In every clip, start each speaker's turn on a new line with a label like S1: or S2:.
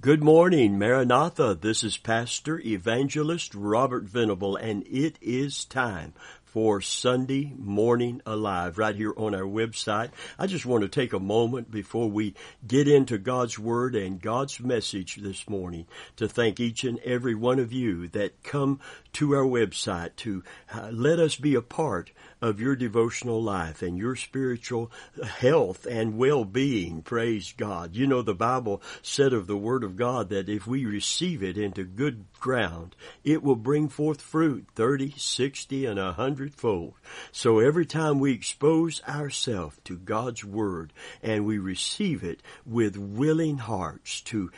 S1: Good morning, Maranatha. This is Pastor Evangelist Robert Venable, and it is time for Sunday Morning Alive right here on our website. I just want to take a moment before we get into God's Word and God's message this morning to thank each and every one of you that come to our website to uh, let us be a part of your devotional life and your spiritual health and well-being. Praise God. You know, the Bible said of the Word of God that if we receive it into good ground, it will bring forth fruit 30, 60, and a hundredfold. So every time we expose ourselves to God's Word and we receive it with willing hearts to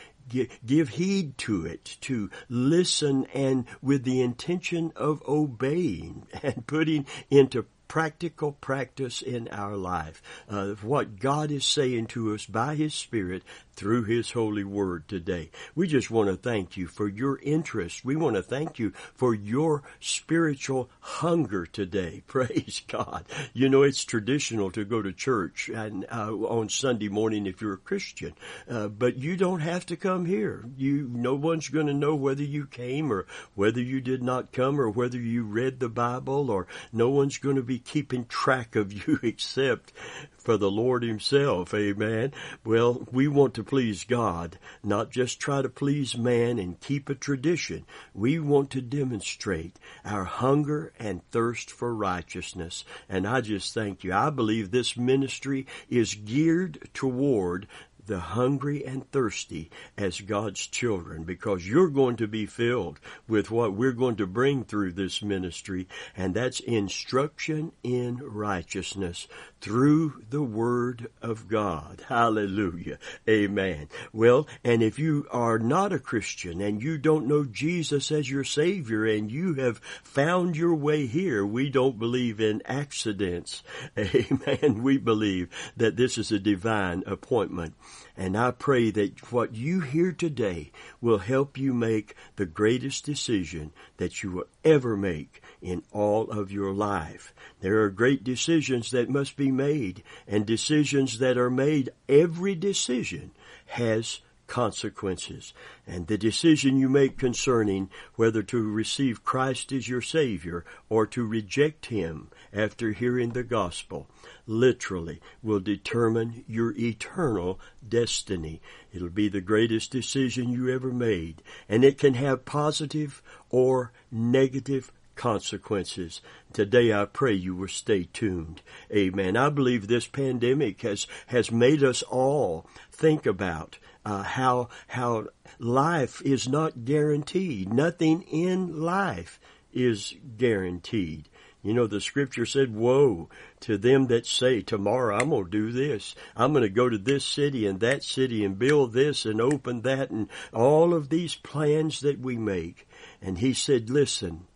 S1: give heed to it, to listen and with the intention of obeying and putting into practical practice in our life of what God is saying to us by His Spirit through His holy word today. We just want to thank you for your interest. We want to thank you for your spiritual hunger today. Praise God. You know, it's traditional to go to church and uh, on Sunday morning if you're a Christian, uh, but you don't have to come here. You, no one's going to know whether you came or whether you did not come or whether you read the Bible or no one's going to be keeping track of you except for the Lord Himself. Amen. Well, we want to please God, not just try to please man and keep a tradition. We want to demonstrate our hunger and thirst for righteousness. And I just thank you. I believe this ministry is geared toward the hungry and thirsty as God's children because you're going to be filled with what we're going to bring through this ministry and that's instruction in righteousness through the Word of God. Hallelujah. Amen. Well, and if you are not a Christian and you don't know Jesus as your Savior and you have found your way here, we don't believe in accidents. Amen. We believe that this is a divine appointment. And I pray that what you hear today will help you make the greatest decision that you will ever make in all of your life. There are great decisions that must be made and decisions that are made. Every decision has consequences. And the decision you make concerning whether to receive Christ as your Savior or to reject Him after hearing the gospel literally will determine your eternal destiny. It'll be the greatest decision you ever made. And it can have positive or negative consequences. Today I pray you will stay tuned. Amen. I believe this pandemic has, has made us all think about uh, how how life is not guaranteed. Nothing in life is guaranteed. You know, the scripture said, woe to them that say, tomorrow I'm going to do this. I'm going to go to this city and that city and build this and open that and all of these plans that we make. And he said, listen,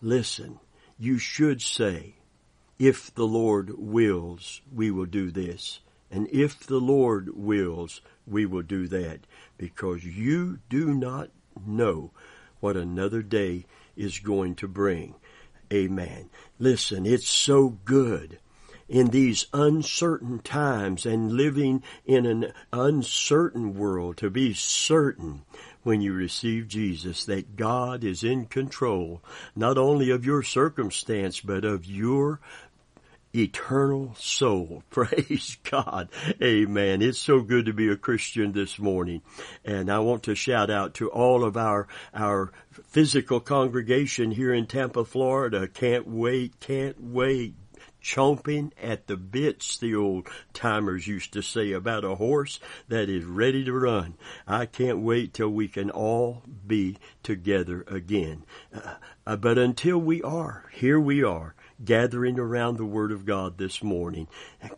S1: listen, you should say, if the Lord wills, we will do this. And if the Lord wills, we will do that because you do not know what another day is going to bring. Amen. Listen, it's so good in these uncertain times and living in an uncertain world to be certain when you receive Jesus that God is in control not only of your circumstance but of your eternal soul. Praise God. Amen. It's so good to be a Christian this morning. And I want to shout out to all of our, our physical congregation here in Tampa, Florida. Can't wait, can't wait chomping at the bits, the old timers used to say about a horse that is ready to run. I can't wait till we can all be together again. Uh, but until we are, here we are gathering around the Word of God this morning,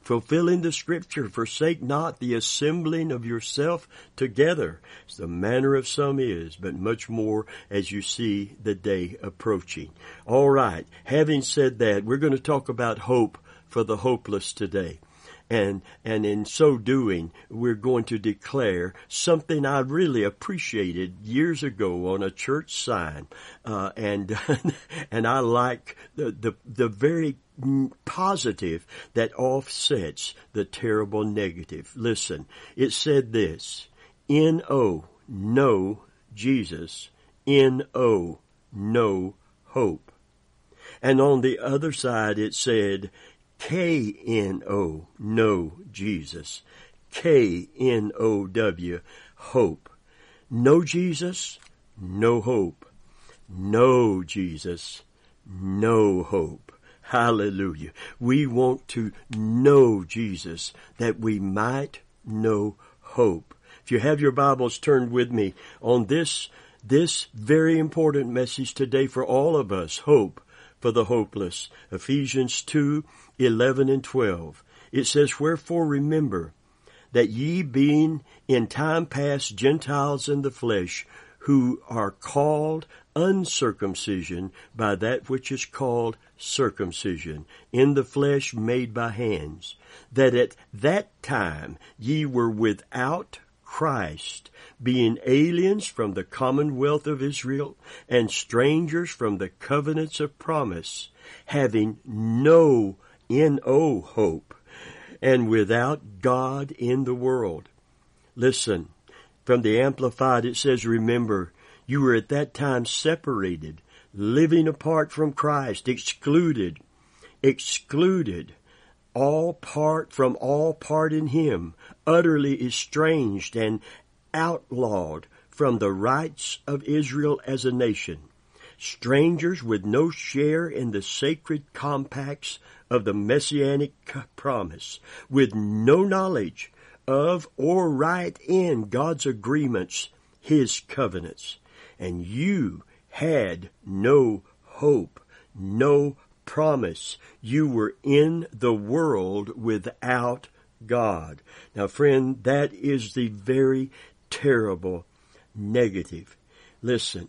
S1: fulfilling the Scripture, forsake not the assembling of yourself together, as the manner of some is, but much more as you see the day approaching. All right, having said that, we're going to talk about hope for the hopeless today and and in so doing we're going to declare something I really appreciated years ago on a church sign uh, and and I like the the, the very positive that offsets the terrible negative listen it said this N O no Jesus. N-O, no hope. And on the other side it said K-N-O, no Jesus. K-N-O-W, hope. No Jesus, no hope. No Jesus, no hope. Hallelujah. We want to know Jesus that we might know hope. If you have your Bibles turned with me on this, this very important message today for all of us, hope for the hopeless. Ephesians 2, 11 and 12. It says, Wherefore remember that ye being in time past Gentiles in the flesh, who are called uncircumcision by that which is called circumcision in the flesh made by hands, that at that time ye were without Christ, being aliens from the commonwealth of Israel and strangers from the covenants of promise, having no no oh, hope and without God in the world. Listen, from the Amplified it says, remember, you were at that time separated, living apart from Christ, excluded, excluded, all part from all part in Him, utterly estranged and outlawed from the rights of Israel as a nation, strangers with no share in the sacred compacts of the messianic promise, with no knowledge of or right in God's agreements, His covenants. And you had no hope, no promise. You were in the world without God. Now friend, that is the very terrible negative. Listen,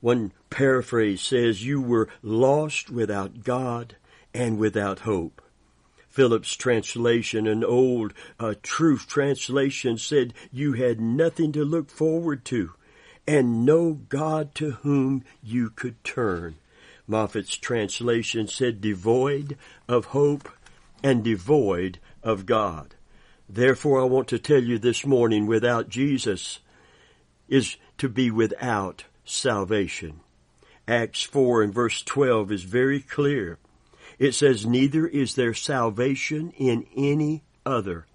S1: one paraphrase says you were lost without God and without hope. Phillips' translation, an old uh, truth translation, said you had nothing to look forward to and no God to whom you could turn. Moffatt's translation said devoid of hope and devoid of God. Therefore, I want to tell you this morning without Jesus is to be without salvation. Acts 4 and verse 12 is very clear. It says, Neither is there salvation in any other,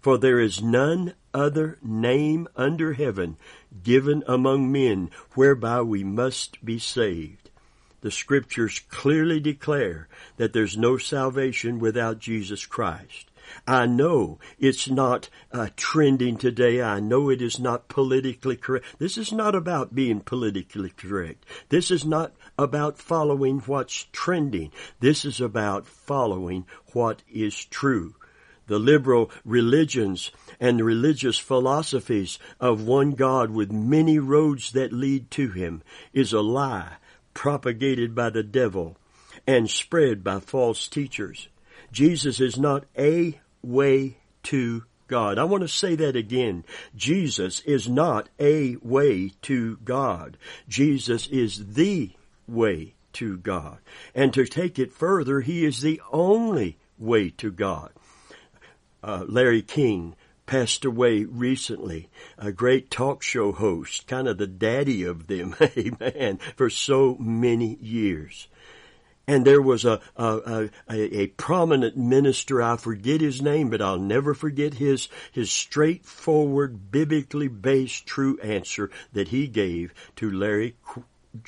S1: for there is none other name under heaven given among men whereby we must be saved. The scriptures clearly declare that there's no salvation without Jesus Christ. I know it's not uh, trending today. I know it is not politically correct. This is not about being politically correct. This is not about following what's trending. This is about following what is true. The liberal religions and religious philosophies of one God with many roads that lead to Him is a lie propagated by the devil and spread by false teachers. Jesus is not a way to God. I want to say that again. Jesus is not a way to God. Jesus is the way to God. And to take it further, He is the only way to God. Uh, Larry King passed away recently, a great talk show host, kind of the daddy of them, amen, for so many years. And there was a, a, a, a, prominent minister, I forget his name, but I'll never forget his, his straightforward, biblically based, true answer that he gave to Larry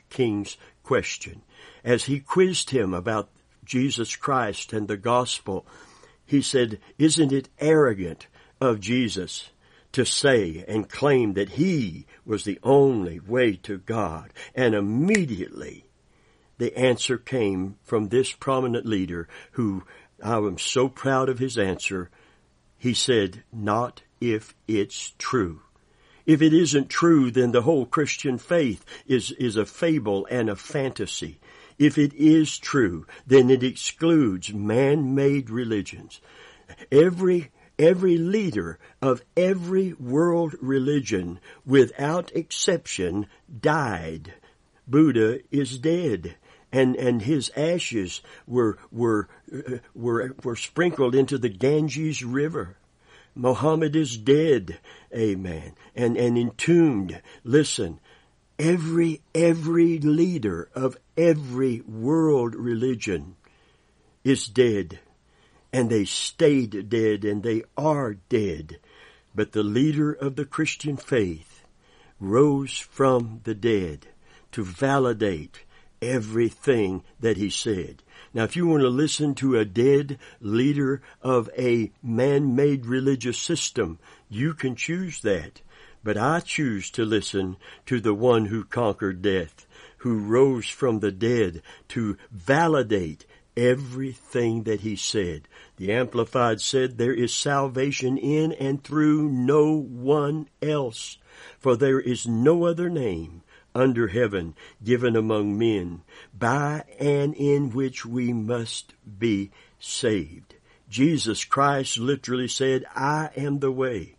S1: King's question. As he quizzed him about Jesus Christ and the gospel, he said, isn't it arrogant of Jesus to say and claim that he was the only way to God? And immediately the answer came from this prominent leader who I am so proud of his answer. He said, not if it's true. If it isn't true, then the whole Christian faith is, is a fable and a fantasy. If it is true, then it excludes man-made religions. Every every leader of every world religion without exception died. Buddha is dead and and his ashes were were were were sprinkled into the Ganges River. Mohammed is dead. Amen. And, and entombed. Listen, every, every leader of every world religion is dead. And they stayed dead and they are dead. But the leader of the Christian faith rose from the dead to validate everything that he said. Now, if you want to listen to a dead leader of a man-made religious system, you can choose that. But I choose to listen to the one who conquered death, who rose from the dead to validate everything that he said. The Amplified said, There is salvation in and through no one else, for there is no other name under heaven given among men by and in which we must be saved. Jesus Christ literally said, I am the way.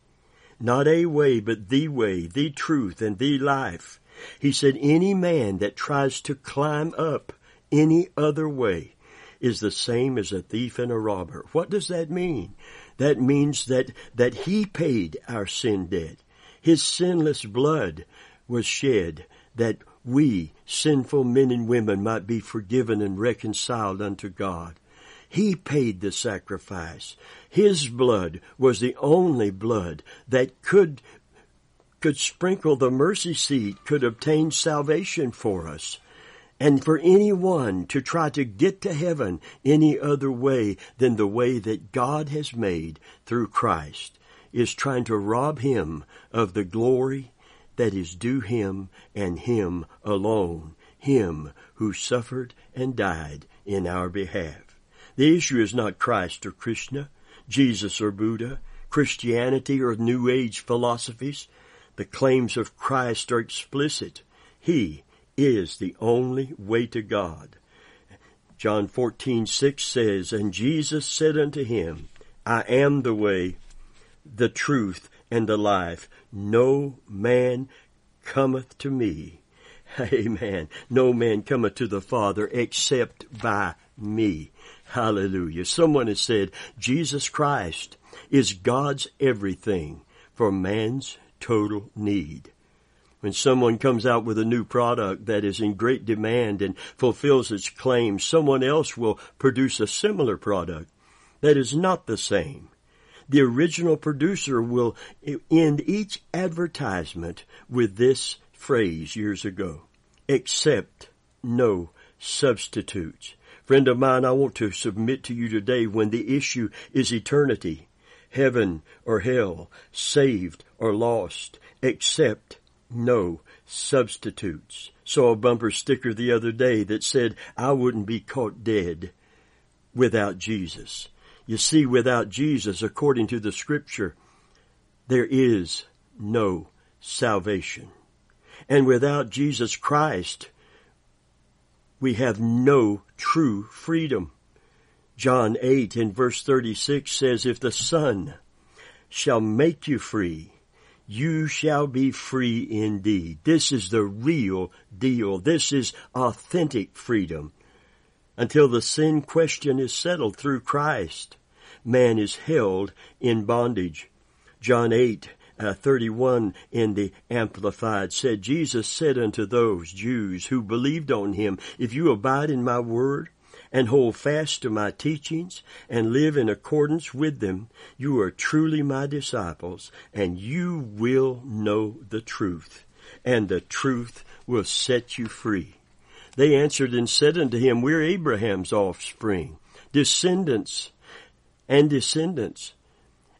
S1: Not a way, but the way, the truth, and the life. He said, any man that tries to climb up any other way is the same as a thief and a robber. What does that mean? That means that, that he paid our sin debt. His sinless blood was shed that we, sinful men and women, might be forgiven and reconciled unto God. He paid the sacrifice. His blood was the only blood that could could sprinkle the mercy seat, could obtain salvation for us. And for anyone to try to get to heaven any other way than the way that God has made through Christ is trying to rob him of the glory that is due him and him alone, him who suffered and died in our behalf. The issue is not Christ or Krishna, Jesus or Buddha, Christianity or New Age philosophies. The claims of Christ are explicit. He is the only way to God. John 14:6 says, And Jesus said unto him, I am the way, the truth, and the life. No man cometh to me. Amen. No man cometh to the Father except by me. Hallelujah. Someone has said, Jesus Christ is God's everything for man's total need. When someone comes out with a new product that is in great demand and fulfills its claims, someone else will produce a similar product that is not the same the original producer will end each advertisement with this phrase years ago. Accept no substitutes. Friend of mine, I want to submit to you today when the issue is eternity, heaven or hell, saved or lost, accept no substitutes. Saw a bumper sticker the other day that said, I wouldn't be caught dead without Jesus. You see, without Jesus, according to the scripture, there is no salvation. And without Jesus Christ, we have no true freedom. John 8 in verse 36 says, If the Son shall make you free, you shall be free indeed. This is the real deal. This is authentic freedom until the sin question is settled through Christ. Man is held in bondage. John 8, uh, 31 in the Amplified said, Jesus said unto those Jews who believed on him, If you abide in my word, and hold fast to my teachings and live in accordance with them, you are truly my disciples and you will know the truth and the truth will set you free. They answered and said unto him, We're Abraham's offspring, descendants and descendants.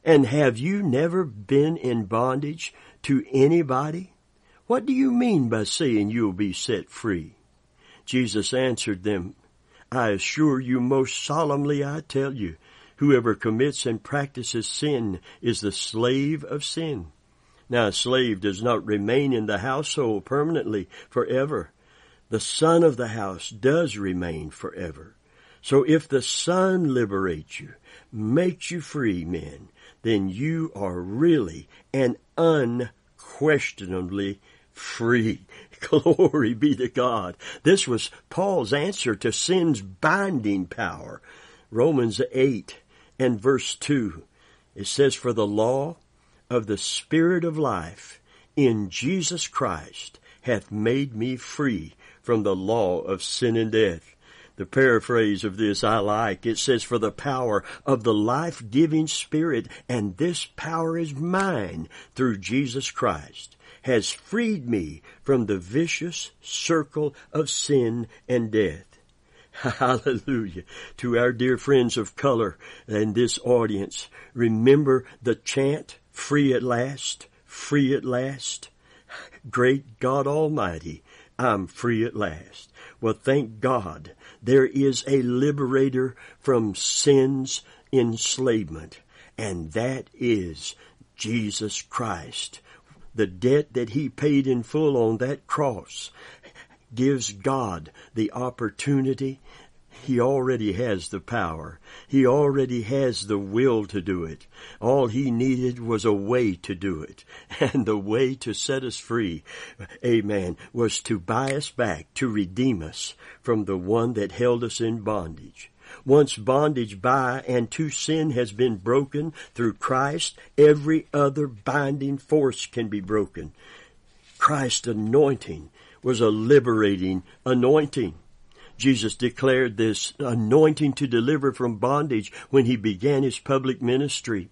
S1: And have you never been in bondage to anybody? What do you mean by saying you'll be set free? Jesus answered them, I assure you most solemnly I tell you, whoever commits and practices sin is the slave of sin. Now a slave does not remain in the household permanently forever the son of the house does remain forever. So if the son liberates you, makes you free, men, then you are really and unquestionably free. Glory be to God. This was Paul's answer to sin's binding power. Romans 8 and verse 2. It says, For the law of the Spirit of life in Jesus Christ hath made me free from the law of sin and death. The paraphrase of this I like. It says, For the power of the life giving Spirit, and this power is mine through Jesus Christ, has freed me from the vicious circle of sin and death. Hallelujah. To our dear friends of color and this audience, remember the chant, free at last, free at last. Great God Almighty, I'm free at last. Well, thank God there is a liberator from sin's enslavement, and that is Jesus Christ. The debt that he paid in full on that cross gives God the opportunity he already has the power. He already has the will to do it. All he needed was a way to do it. And the way to set us free, amen, was to buy us back, to redeem us from the one that held us in bondage. Once bondage by and to sin has been broken through Christ, every other binding force can be broken. Christ's anointing was a liberating anointing. Jesus declared this anointing to deliver from bondage when he began his public ministry.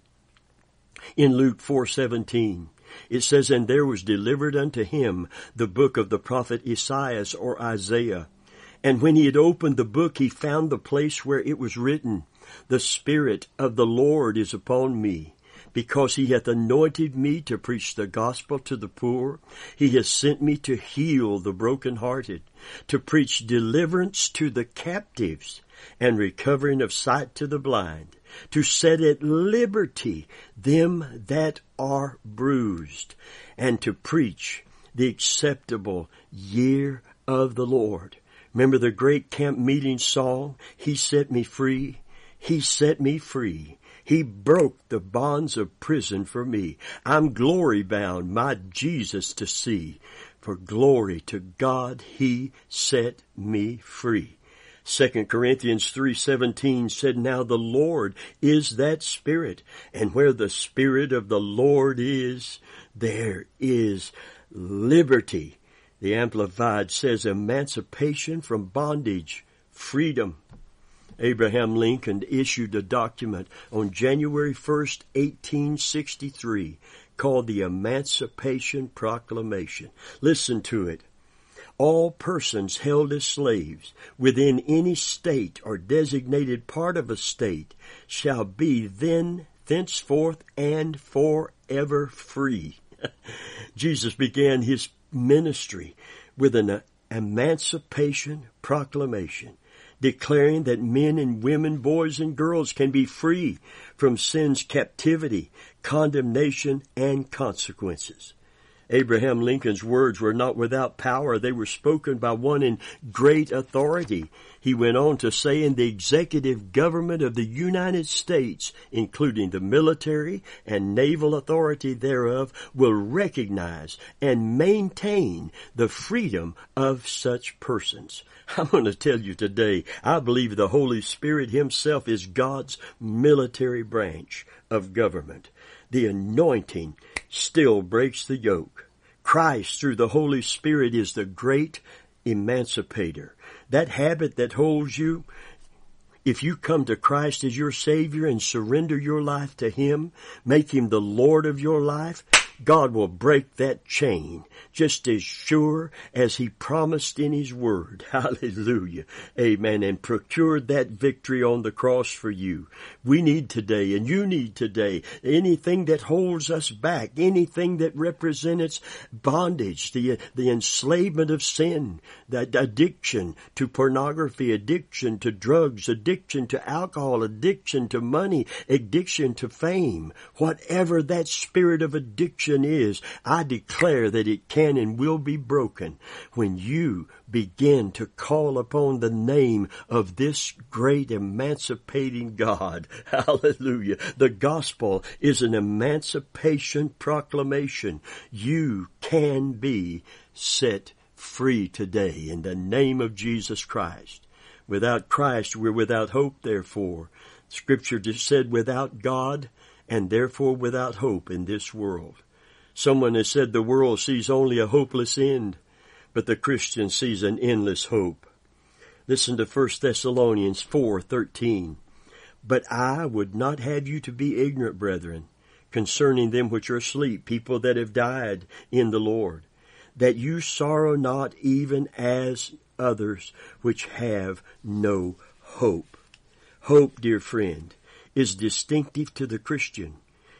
S1: In Luke 4:17, it says, "And there was delivered unto him the book of the prophet Esaias or Isaiah. And when he had opened the book, he found the place where it was written, The Spirit of the Lord is upon me, because he hath anointed me to preach the gospel to the poor. He has sent me to heal the brokenhearted, to preach deliverance to the captives, and recovering of sight to the blind, to set at liberty them that are bruised, and to preach the acceptable year of the Lord. Remember the great camp meeting song, He set me free. He set me free. He broke the bonds of prison for me. I'm glory bound, my Jesus to see. For glory to God, He set me free. 2 Corinthians 3:17 said now the Lord is that spirit and where the spirit of the Lord is there is liberty the amplified says emancipation from bondage freedom Abraham Lincoln issued a document on January 1st, 1863 called the Emancipation Proclamation. Listen to it. All persons held as slaves within any state or designated part of a state shall be then, thenceforth, and forever free. Jesus began his ministry with an emancipation proclamation declaring that men and women, boys and girls can be free from sin's captivity, condemnation, and consequences. Abraham Lincoln's words were not without power. They were spoken by one in great authority. He went on to say in the executive government of the United States, including the military and naval authority thereof, will recognize and maintain the freedom of such persons. I'm going to tell you today, I believe the Holy Spirit Himself is God's military branch of government. The anointing still breaks the yoke. Christ through the Holy Spirit is the great emancipator. That habit that holds you, if you come to Christ as your Savior and surrender your life to Him, make Him the Lord of your life, God will break that chain just as sure as He promised in His Word. Hallelujah. Amen. And procured that victory on the cross for you. We need today and you need today anything that holds us back, anything that represents bondage, the, the enslavement of sin, that addiction to pornography, addiction to drugs, addiction to alcohol, addiction to money, addiction to fame, whatever that spirit of addiction is, I declare that it can and will be broken when you begin to call upon the name of this great emancipating God. Hallelujah. The gospel is an emancipation proclamation. You can be set free today in the name of Jesus Christ. Without Christ, we're without hope, therefore. Scripture just said, without God, and therefore without hope in this world. Someone has said the world sees only a hopeless end, but the Christian sees an endless hope. Listen to 1 Thessalonians 4:13. But I would not have you to be ignorant, brethren, concerning them which are asleep, people that have died in the Lord, that you sorrow not even as others which have no hope. Hope, dear friend, is distinctive to the Christian.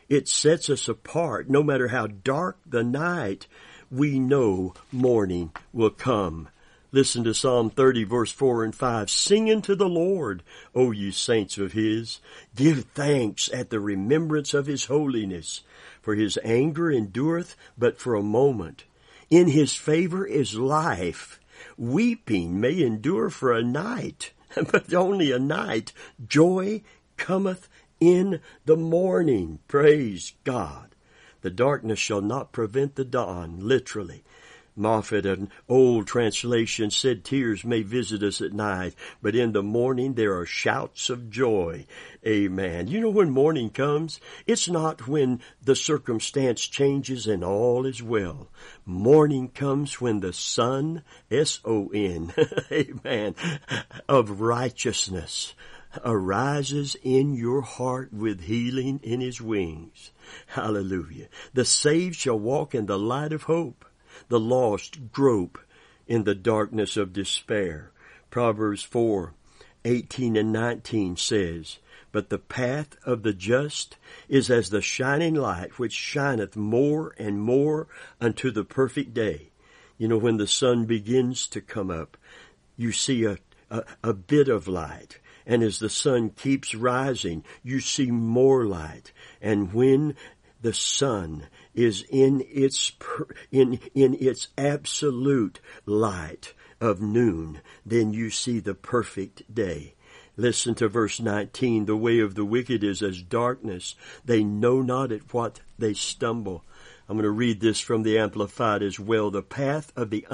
S1: It sets us apart. No matter how dark the night, we know morning will come. Listen to Psalm 30 verse 4 and 5. Sing unto the Lord, O you saints of his. Give thanks at the remembrance of his holiness. For his anger endureth but for a moment. In his favor is life. Weeping may endure for a night, but only a night. Joy cometh in the morning. Praise God. The darkness shall not prevent the dawn, literally. Moffatt, an old translation, said tears may visit us at night, but in the morning there are shouts of joy. Amen. You know when morning comes? It's not when the circumstance changes and all is well. Morning comes when the sun, S-O-N, amen, of righteousness arises in your heart with healing in his wings. Hallelujah. The saved shall walk in the light of hope the lost grope in the darkness of despair. Proverbs 4, 18 and 19 says, But the path of the just is as the shining light which shineth more and more unto the perfect day. You know, when the sun begins to come up, you see a, a, a bit of light. And as the sun keeps rising, you see more light. And when the sun is in its in in its absolute light of noon then you see the perfect day listen to verse 19 the way of the wicked is as darkness they know not at what they stumble I'm going to read this from the Amplified as well. The path of the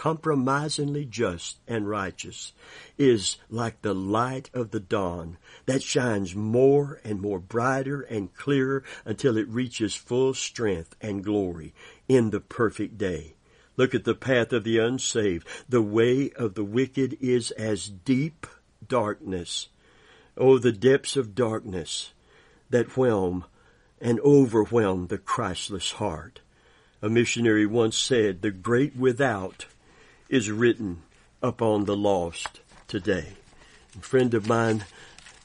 S1: uncompromisingly just and righteous is like the light of the dawn that shines more and more brighter and clearer until it reaches full strength and glory in the perfect day. Look at the path of the unsaved. The way of the wicked is as deep darkness. Oh, the depths of darkness that whelm and overwhelm the Christless heart. A missionary once said, the great without is written upon the lost today. A friend of mine,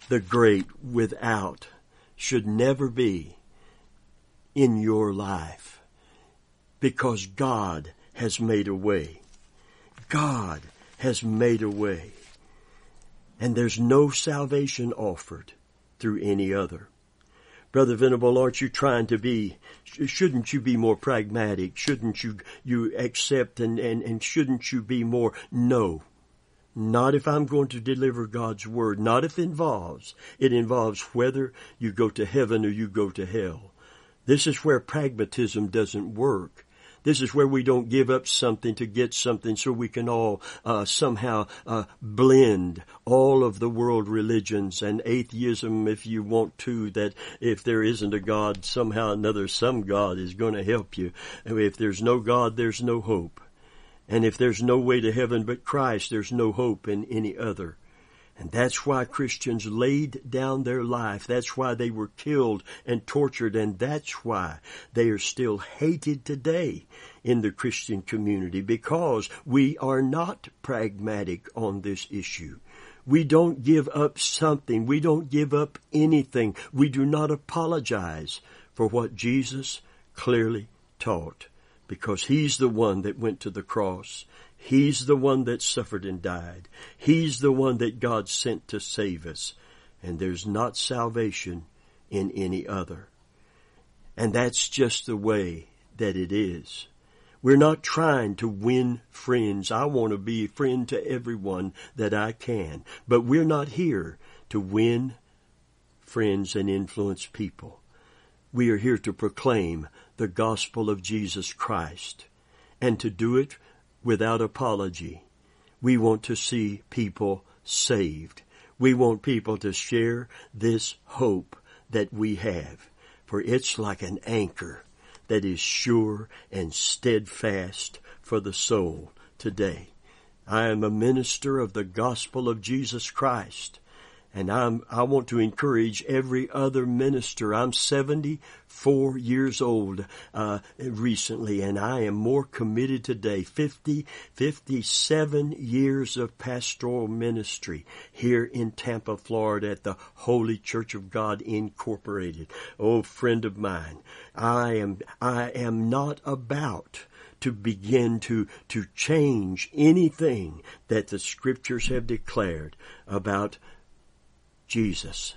S1: the great without should never be in your life because God has made a way. God has made a way. And there's no salvation offered through any other. Brother Venable, aren't you trying to be, shouldn't you be more pragmatic? Shouldn't you, you accept and, and, and shouldn't you be more, no. Not if I'm going to deliver God's word. Not if it involves. It involves whether you go to heaven or you go to hell. This is where pragmatism doesn't work. This is where we don't give up something to get something so we can all uh, somehow uh, blend all of the world religions and atheism if you want to, that if there isn't a God, somehow another some God is going to help you. If there's no God, there's no hope. And if there's no way to heaven but Christ, there's no hope in any other. And that's why Christians laid down their life. That's why they were killed and tortured. And that's why they are still hated today in the Christian community because we are not pragmatic on this issue. We don't give up something. We don't give up anything. We do not apologize for what Jesus clearly taught because he's the one that went to the cross He's the one that suffered and died. He's the one that God sent to save us. And there's not salvation in any other. And that's just the way that it is. We're not trying to win friends. I want to be a friend to everyone that I can. But we're not here to win friends and influence people. We are here to proclaim the gospel of Jesus Christ and to do it without apology. We want to see people saved. We want people to share this hope that we have. for it's like an anchor that is sure and steadfast for the soul today. I am a minister of the gospel of Jesus Christ. And I'm, I want to encourage every other minister. I'm 74 years old, uh, recently, and I am more committed today. 50, 57 years of pastoral ministry here in Tampa, Florida at the Holy Church of God Incorporated. Oh, friend of mine, I am, I am not about to begin to, to change anything that the scriptures have declared about Jesus,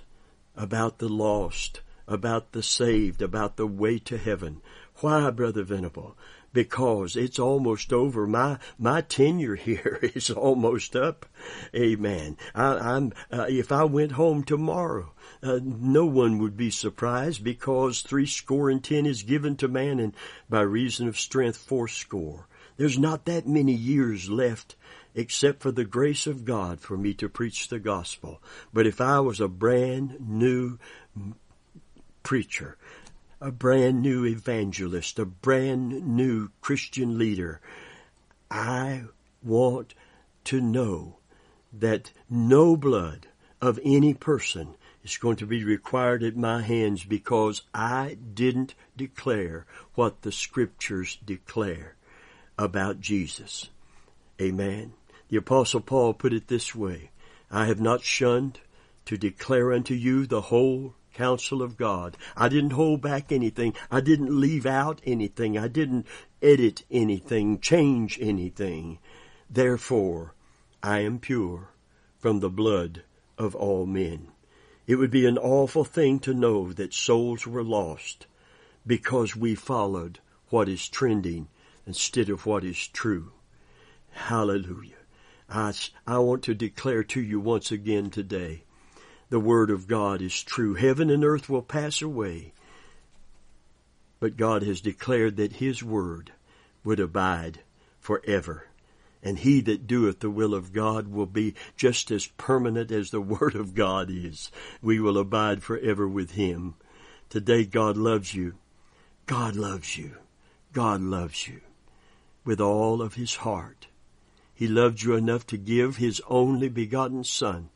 S1: about the lost, about the saved, about the way to heaven. Why, Brother Venable? Because it's almost over. My my tenure here is almost up. Amen. I, am uh, if I went home tomorrow, uh, no one would be surprised because three score and ten is given to man, and by reason of strength four score. There's not that many years left except for the grace of God for me to preach the gospel. But if I was a brand new preacher, a brand new evangelist, a brand new Christian leader, I want to know that no blood of any person is going to be required at my hands because I didn't declare what the scriptures declare about Jesus. Amen. The apostle Paul put it this way, I have not shunned to declare unto you the whole counsel of God. I didn't hold back anything. I didn't leave out anything. I didn't edit anything, change anything. Therefore, I am pure from the blood of all men. It would be an awful thing to know that souls were lost because we followed what is trending instead of what is true. Hallelujah. I, I want to declare to you once again today, the Word of God is true. Heaven and earth will pass away, but God has declared that His Word would abide forever. And he that doeth the will of God will be just as permanent as the Word of God is. We will abide forever with Him. Today God loves you. God loves you. God loves you with all of His heart. He loved you enough to give His only begotten Son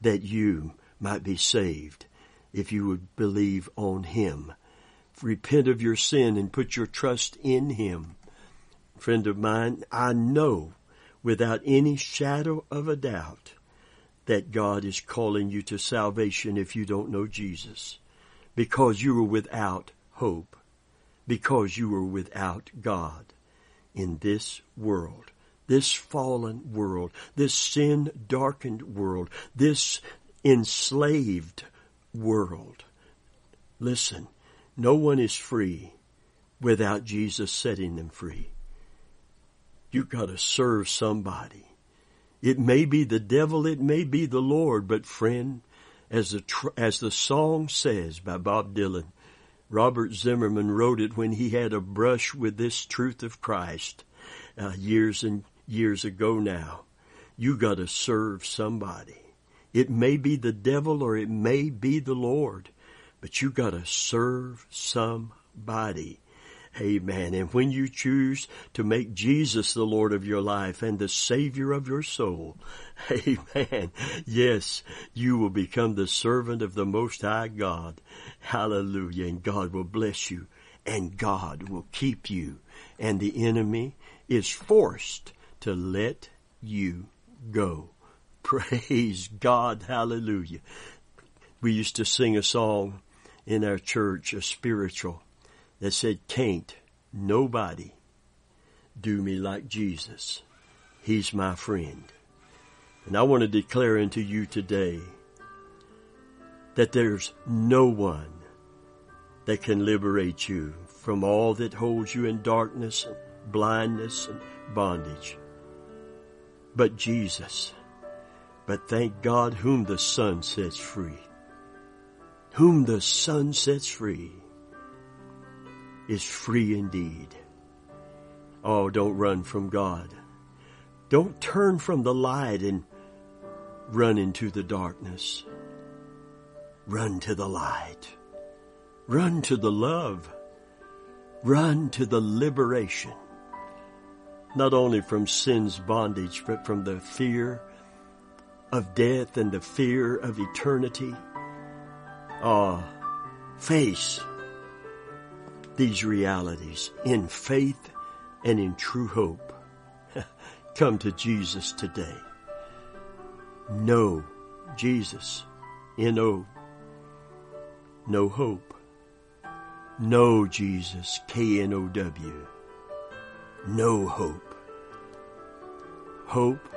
S1: that you might be saved if you would believe on Him. Repent of your sin and put your trust in Him. Friend of mine, I know without any shadow of a doubt that God is calling you to salvation if you don't know Jesus. Because you were without hope. Because you were without God in this world this fallen world, this sin darkened world, this enslaved world. Listen, no one is free without Jesus setting them free. You've gotta serve somebody. It may be the devil, it may be the Lord, but friend, as the, tr- as the song says by Bob Dylan, Robert Zimmerman wrote it when he had a brush with this truth of Christ uh, years and years ago now. You gotta serve somebody. It may be the devil or it may be the Lord, but you gotta serve somebody. Amen. And when you choose to make Jesus the Lord of your life and the Savior of your soul, amen. Yes, you will become the servant of the Most High God. Hallelujah. And God will bless you and God will keep you and the enemy is forced to let you go. Praise God. Hallelujah. We used to sing a song in our church, a spiritual, that said, can't nobody do me like Jesus. He's my friend. And I want to declare unto you today that there's no one that can liberate you from all that holds you in darkness and blindness and bondage but Jesus. But thank God whom the Son sets free. Whom the Son sets free is free indeed. Oh, don't run from God. Don't turn from the light and run into the darkness. Run to the light. Run to the love. Run to the liberation. Not only from sin's bondage, but from the fear of death and the fear of eternity. Ah, face these realities in faith and in true hope. Come to Jesus today. Know Jesus. N-O. No hope. Know Jesus. K-N-O-W. No hope. Hope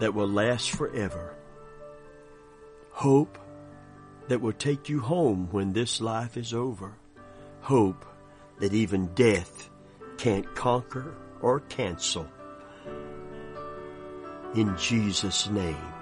S1: that will last forever. Hope that will take you home when this life is over. Hope that even death can't conquer or cancel. In Jesus' name.